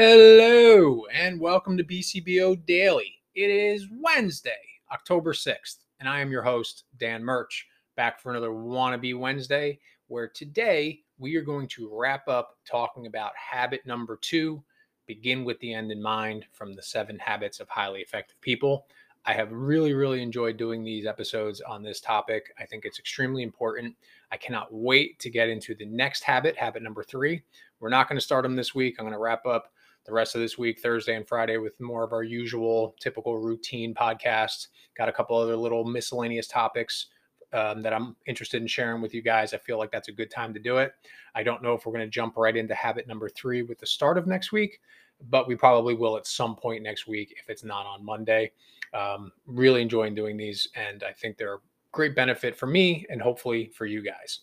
Hello, and welcome to BCBO Daily. It is Wednesday, October 6th, and I am your host, Dan Murch, back for another Wannabe Wednesday, where today we are going to wrap up talking about habit number two begin with the end in mind from the seven habits of highly effective people. I have really, really enjoyed doing these episodes on this topic. I think it's extremely important. I cannot wait to get into the next habit, habit number three. We're not going to start them this week. I'm going to wrap up the rest of this week, Thursday and Friday, with more of our usual typical routine podcasts. Got a couple other little miscellaneous topics um, that I'm interested in sharing with you guys. I feel like that's a good time to do it. I don't know if we're going to jump right into habit number three with the start of next week, but we probably will at some point next week if it's not on Monday. Um, really enjoying doing these, and I think they're a great benefit for me and hopefully for you guys.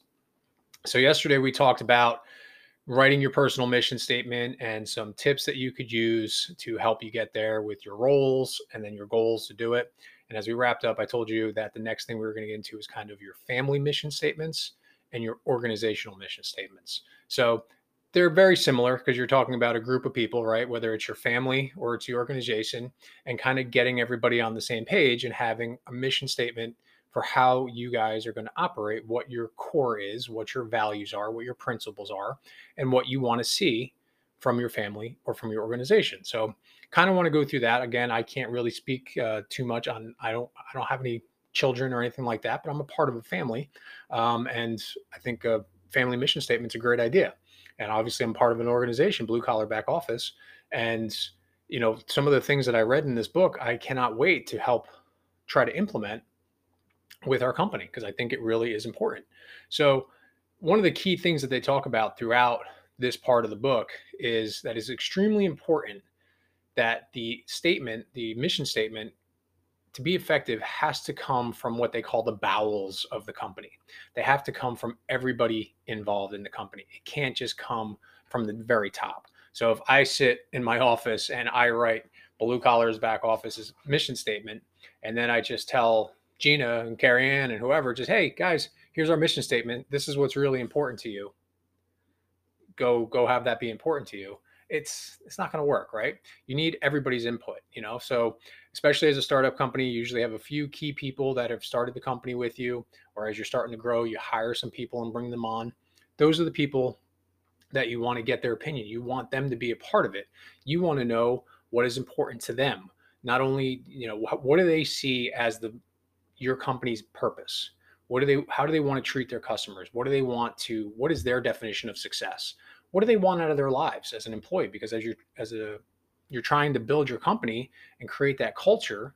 So, yesterday we talked about writing your personal mission statement and some tips that you could use to help you get there with your roles and then your goals to do it. And as we wrapped up, I told you that the next thing we were going to get into is kind of your family mission statements and your organizational mission statements. So they're very similar because you're talking about a group of people, right? Whether it's your family or it's your organization, and kind of getting everybody on the same page and having a mission statement for how you guys are going to operate, what your core is, what your values are, what your principles are, and what you want to see from your family or from your organization. So, kind of want to go through that again. I can't really speak uh, too much on. I don't. I don't have any children or anything like that, but I'm a part of a family, um, and I think a family mission statement is a great idea. And obviously, I'm part of an organization, blue collar back office, and you know some of the things that I read in this book, I cannot wait to help try to implement with our company because I think it really is important. So, one of the key things that they talk about throughout this part of the book is that it's extremely important that the statement, the mission statement, to be effective has to come from what they call the bowels of the company. They have to come from everybody involved in the company. It can't just come from the very top. So if I sit in my office and I write blue collars back office's mission statement, and then I just tell Gina and Carrie Ann and whoever, just hey guys, here's our mission statement. This is what's really important to you. Go go have that be important to you. It's it's not going to work, right? You need everybody's input, you know. So especially as a startup company, you usually have a few key people that have started the company with you, or as you're starting to grow, you hire some people and bring them on. Those are the people that you want to get their opinion. You want them to be a part of it. You want to know what is important to them. Not only, you know, what, what do they see as the your company's purpose? What do they how do they want to treat their customers? What do they want to what is their definition of success? What do they want out of their lives as an employee? Because as you're as a you're trying to build your company and create that culture,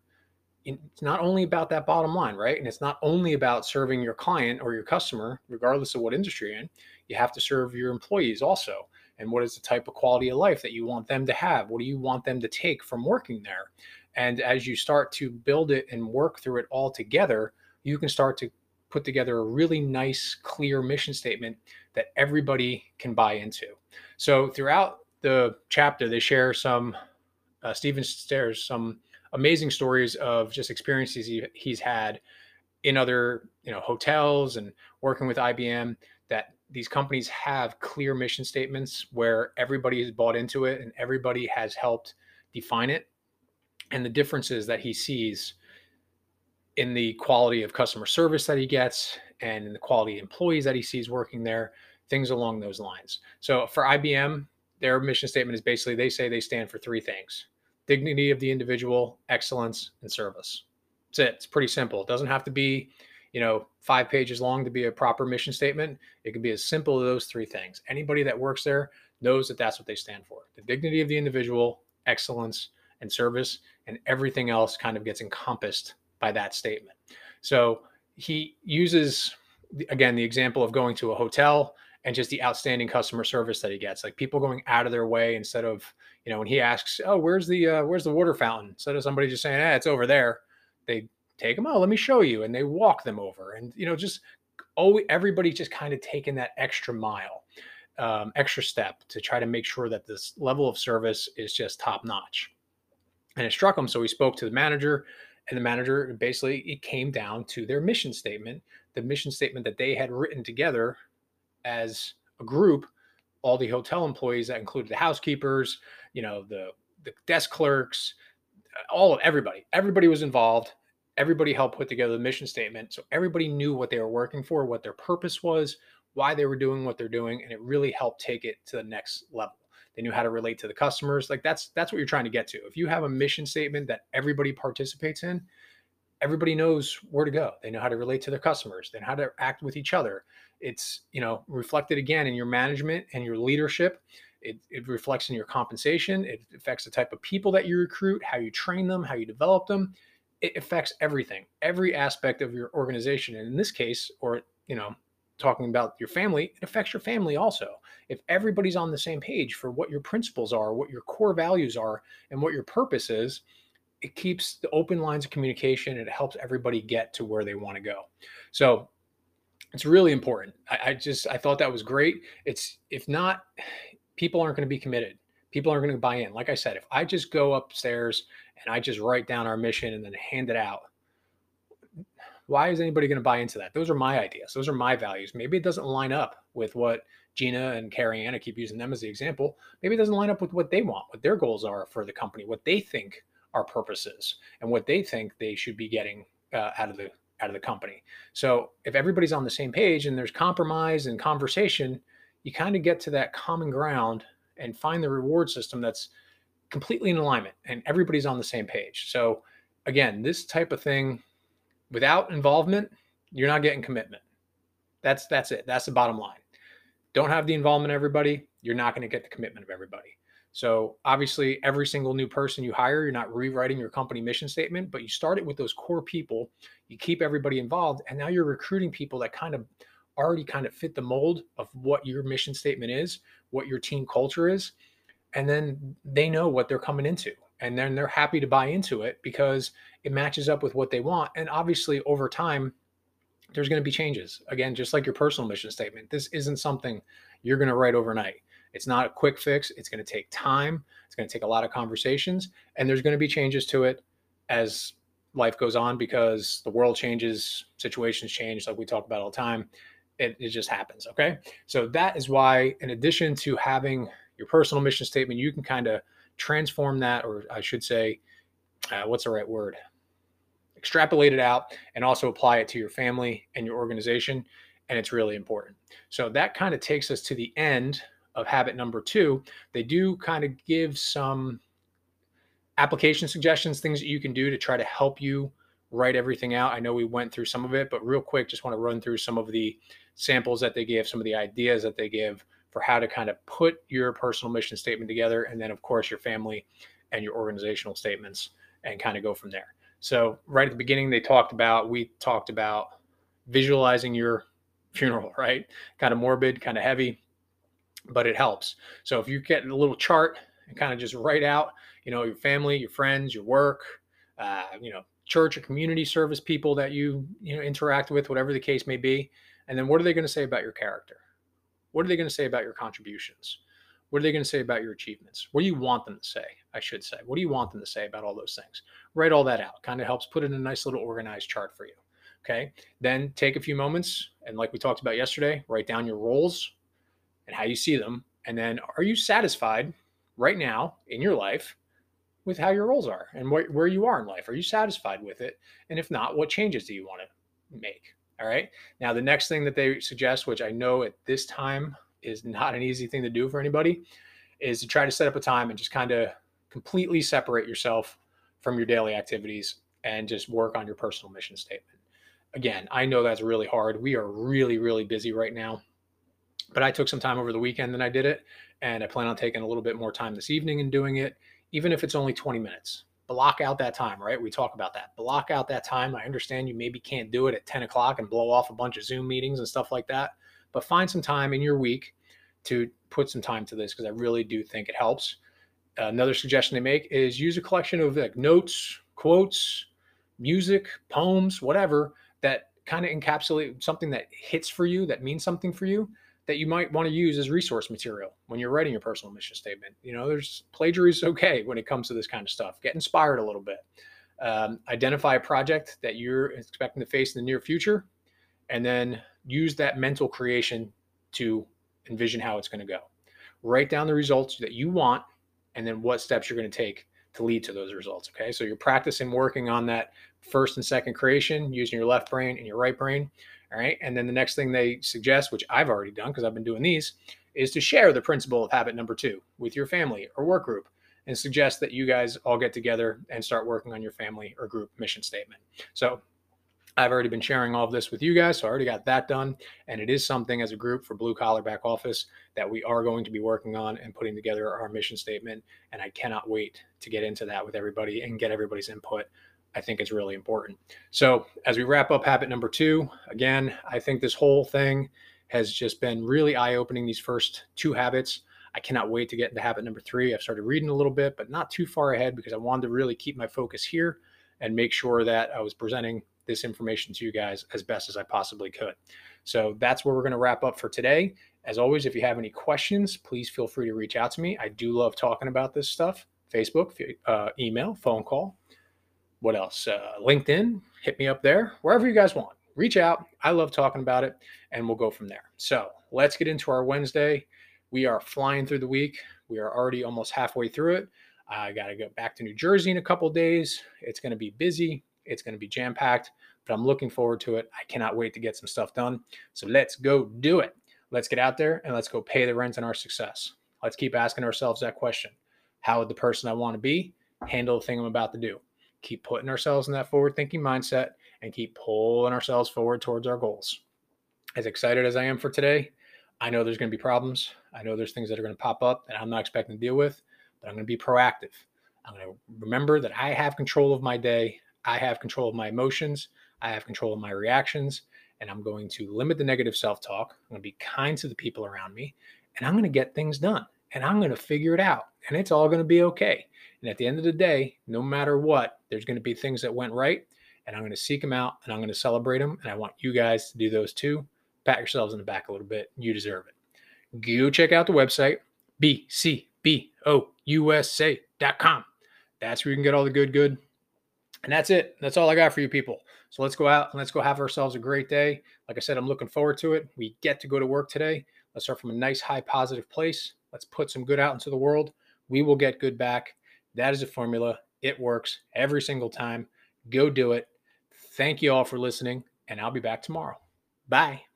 it's not only about that bottom line, right? And it's not only about serving your client or your customer, regardless of what industry you're in. You have to serve your employees also. And what is the type of quality of life that you want them to have? What do you want them to take from working there? And as you start to build it and work through it all together, you can start to put together a really nice, clear mission statement that everybody can buy into. So throughout the chapter, they share some, uh, Stephen shares some amazing stories of just experiences he, he's had in other, you know, hotels and working with IBM that these companies have clear mission statements where everybody has bought into it and everybody has helped define it and the differences that he sees in the quality of customer service that he gets and in the quality of employees that he sees working there, things along those lines. So for IBM, their mission statement is basically they say they stand for three things dignity of the individual, excellence, and service. That's it. It's pretty simple. It doesn't have to be, you know, five pages long to be a proper mission statement. It can be as simple as those three things. Anybody that works there knows that that's what they stand for the dignity of the individual, excellence, and service, and everything else kind of gets encompassed by that statement. So he uses, again, the example of going to a hotel and just the outstanding customer service that he gets like people going out of their way instead of you know when he asks oh where's the uh, where's the water fountain? instead of somebody just saying eh, it's over there they take them oh let me show you and they walk them over. And you know just oh everybody just kind of taking that extra mile um, extra step to try to make sure that this level of service is just top notch and it struck him. So he spoke to the manager, and the manager basically it came down to their mission statement, the mission statement that they had written together as a group all the hotel employees that included the housekeepers, you know, the the desk clerks, uh, all of everybody. Everybody was involved. Everybody helped put together the mission statement. So everybody knew what they were working for, what their purpose was, why they were doing what they're doing, and it really helped take it to the next level. They knew how to relate to the customers. Like that's that's what you're trying to get to. If you have a mission statement that everybody participates in, everybody knows where to go. They know how to relate to their customers, they know how to act with each other. It's, you know, reflected again in your management and your leadership. It, it reflects in your compensation. It affects the type of people that you recruit, how you train them, how you develop them. It affects everything, every aspect of your organization. And in this case, or, you know, talking about your family, it affects your family also. If everybody's on the same page for what your principles are, what your core values are, and what your purpose is, it keeps the open lines of communication it helps everybody get to where they want to go. So it's really important. I, I, just I thought that was great. It's if not, people aren't going to be committed. People aren't going to buy in. Like I said, if I just go upstairs and I just write down our mission and then hand it out, why is anybody going to buy into that? Those are my ideas. Those are my values. Maybe it doesn't line up with what Gina and Carrie keep using them as the example. Maybe it doesn't line up with what they want, what their goals are for the company, what they think our purposes, and what they think they should be getting uh, out of the out of the company. So if everybody's on the same page and there's compromise and conversation, you kind of get to that common ground and find the reward system that's completely in alignment and everybody's on the same page. So again, this type of thing without involvement, you're not getting commitment. That's that's it. That's the bottom line. Don't have the involvement of everybody, you're not going to get the commitment of everybody. So obviously, every single new person you hire, you're not rewriting your company mission statement, but you start it with those core people. You keep everybody involved, and now you're recruiting people that kind of already kind of fit the mold of what your mission statement is, what your team culture is, and then they know what they're coming into, and then they're happy to buy into it because it matches up with what they want. And obviously, over time, there's going to be changes. Again, just like your personal mission statement, this isn't something you're going to write overnight it's not a quick fix. It's going to take time. It's going to take a lot of conversations, and there's going to be changes to it as life goes on because the world changes, situations change, like we talk about all the time. It, it just happens. Okay. So that is why, in addition to having your personal mission statement, you can kind of transform that, or I should say, uh, what's the right word? Extrapolate it out and also apply it to your family and your organization. And it's really important. So that kind of takes us to the end of habit number two, they do kind of give some application suggestions, things that you can do to try to help you write everything out. I know we went through some of it, but real quick, just want to run through some of the samples that they give, some of the ideas that they give for how to kind of put your personal mission statement together. And then, of course, your family and your organizational statements and kind of go from there. So, right at the beginning, they talked about, we talked about visualizing your funeral, right? Kind of morbid, kind of heavy but it helps. So if you get a little chart and kind of just write out, you know, your family, your friends, your work, uh, you know, church or community service people that you you know interact with, whatever the case may be, and then what are they going to say about your character? What are they going to say about your contributions? What are they going to say about your achievements? What do you want them to say? I should say. What do you want them to say about all those things? Write all that out. Kind of helps put in a nice little organized chart for you. Okay. Then take a few moments and, like we talked about yesterday, write down your roles, and how you see them. And then are you satisfied right now in your life with how your roles are and where, where you are in life? Are you satisfied with it? And if not, what changes do you want to make? All right. Now, the next thing that they suggest, which I know at this time is not an easy thing to do for anybody, is to try to set up a time and just kind of completely separate yourself from your daily activities and just work on your personal mission statement. Again, I know that's really hard. We are really, really busy right now. But I took some time over the weekend and I did it. And I plan on taking a little bit more time this evening and doing it, even if it's only 20 minutes. Block out that time, right? We talk about that. Block out that time. I understand you maybe can't do it at 10 o'clock and blow off a bunch of Zoom meetings and stuff like that. But find some time in your week to put some time to this because I really do think it helps. Another suggestion they make is use a collection of like notes, quotes, music, poems, whatever that kind of encapsulate something that hits for you, that means something for you that you might want to use as resource material when you're writing your personal mission statement. You know, there's plagiarism is okay when it comes to this kind of stuff. Get inspired a little bit. Um, identify a project that you're expecting to face in the near future, and then use that mental creation to envision how it's going to go. write down the results that you want and then what steps you're going to take to lead to those results. Okay. So you're practicing working on that first and second creation using your left brain and your right brain. All right. And then the next thing they suggest, which I've already done because I've been doing these, is to share the principle of habit number two with your family or work group and suggest that you guys all get together and start working on your family or group mission statement. So I've already been sharing all of this with you guys, so I already got that done. And it is something as a group for Blue Collar Back Office that we are going to be working on and putting together our mission statement. And I cannot wait to get into that with everybody and get everybody's input. I think it's really important. So, as we wrap up habit number two, again, I think this whole thing has just been really eye opening, these first two habits. I cannot wait to get into habit number three. I've started reading a little bit, but not too far ahead because I wanted to really keep my focus here and make sure that I was presenting this information to you guys as best as I possibly could. So that's where we're going to wrap up for today. As always, if you have any questions, please feel free to reach out to me. I do love talking about this stuff. Facebook, uh, email, phone call. What else? Uh, LinkedIn, hit me up there, wherever you guys want. Reach out. I love talking about it, and we'll go from there. So let's get into our Wednesday. We are flying through the week. We are already almost halfway through it. I got to go back to New Jersey in a couple days. It's going to be busy. It's going to be jam packed, but I'm looking forward to it. I cannot wait to get some stuff done. So let's go do it. Let's get out there and let's go pay the rent on our success. Let's keep asking ourselves that question How would the person I want to be handle the thing I'm about to do? Keep putting ourselves in that forward thinking mindset and keep pulling ourselves forward towards our goals. As excited as I am for today, I know there's going to be problems. I know there's things that are going to pop up that I'm not expecting to deal with, but I'm going to be proactive. I'm going to remember that I have control of my day. I have control of my emotions, I have control of my reactions, and I'm going to limit the negative self talk. I'm going to be kind to the people around me, and I'm going to get things done, and I'm going to figure it out, and it's all going to be okay. And at the end of the day, no matter what, there's going to be things that went right, and I'm going to seek them out and I'm going to celebrate them. And I want you guys to do those too. Pat yourselves in the back a little bit. You deserve it. Go check out the website, bcbousa.com. That's where you can get all the good, good and that's it. That's all I got for you people. So let's go out and let's go have ourselves a great day. Like I said, I'm looking forward to it. We get to go to work today. Let's start from a nice, high, positive place. Let's put some good out into the world. We will get good back. That is a formula. It works every single time. Go do it. Thank you all for listening, and I'll be back tomorrow. Bye.